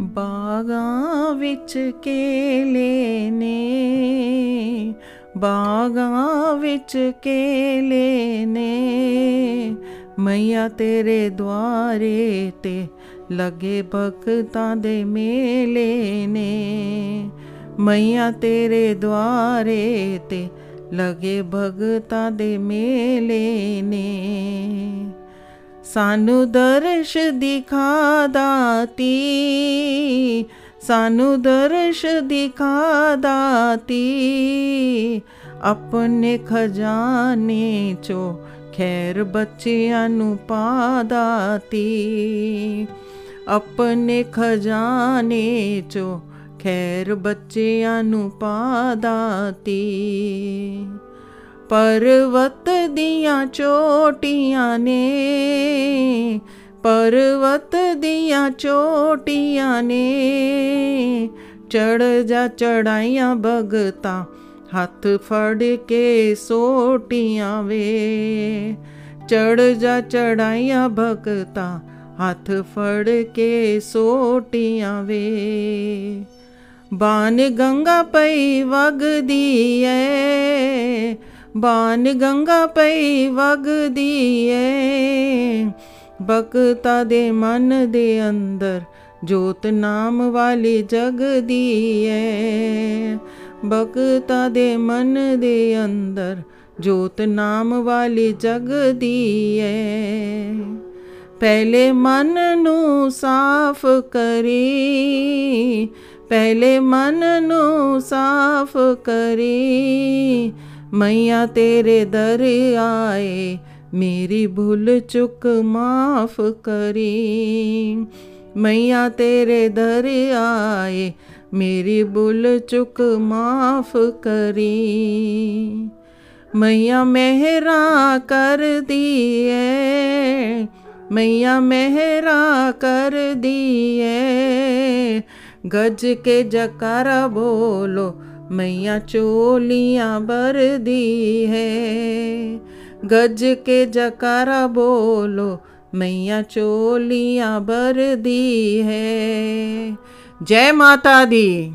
ਬਾਗਾਂ ਵਿੱਚ ਕੇਲੇ ਨੇ, ਬਾਗਾਂ ਵਿੱਚ ਕੇਲੇ ਨੇ। ਮਈਆ ਤੇਰੇ ਦੁਆਰੇ ਤੇ ਲੱਗੇ ਭਗਤਾਂ ਦੇ ਮੇਲੇ ਨੇ। ਮਈਆ ਤੇਰੇ ਦੁਆਰੇ ਤੇ ਲਗੇ ਭਗਤਾਂ ਦੇ ਮੇਲੇ ਨੇ। सानू दर्श दिखा दाती, सानू दर्श दिखा दाती, अपने खजाने चो खैर बच्चिया पा दाती, अपने खजाने चो खैर बच्चिया पा दाती। पर्वत दिया चोटियाँ ने, पर्वत दिया चोटियाँ ने, चढ़ जा चढ़ाइया भगता, हाथ फड़ के सोटिया वे। चढ़ जा चढ़ाइया भगता, हाथ फड़ के सोटियाँ वे। बाण गंगा पई वगदी है ਬਾਨ ਗੰਗਾ ਪਈ ਵਗਦੀ ਏ ਬਕਤਾ ਦੇ ਮਨ ਦੇ ਅੰਦਰ ਜੋਤ ਨਾਮ ਵਾਲੀ ਜਗਦੀ ਏ ਬਕਤਾ ਦੇ ਮਨ ਦੇ ਅੰਦਰ ਜੋਤ ਨਾਮ ਵਾਲੀ ਜਗਦੀ ਏ ਪਹਿਲੇ ਮਨ ਨੂੰ ਸਾਫ਼ ਕਰੀ, ਪਹਿਲੇ ਮਨ ਨੂੰ ਸਾਫ਼ ਕਰੀ। मैया तेरे दर आए, मेरी भूल चुक माफ़ करी। मैया तेरे दर आए, मेरी भूल चुक माफ़ करी। मैया मेहरा कर दिए, मैया मेहरा कर दिए। गज के जकारा बोलो मैया चोलियाँ बर दी है। गज के जकारा बोलो, मैया चोलियाँ बर दी है। जय माता दी।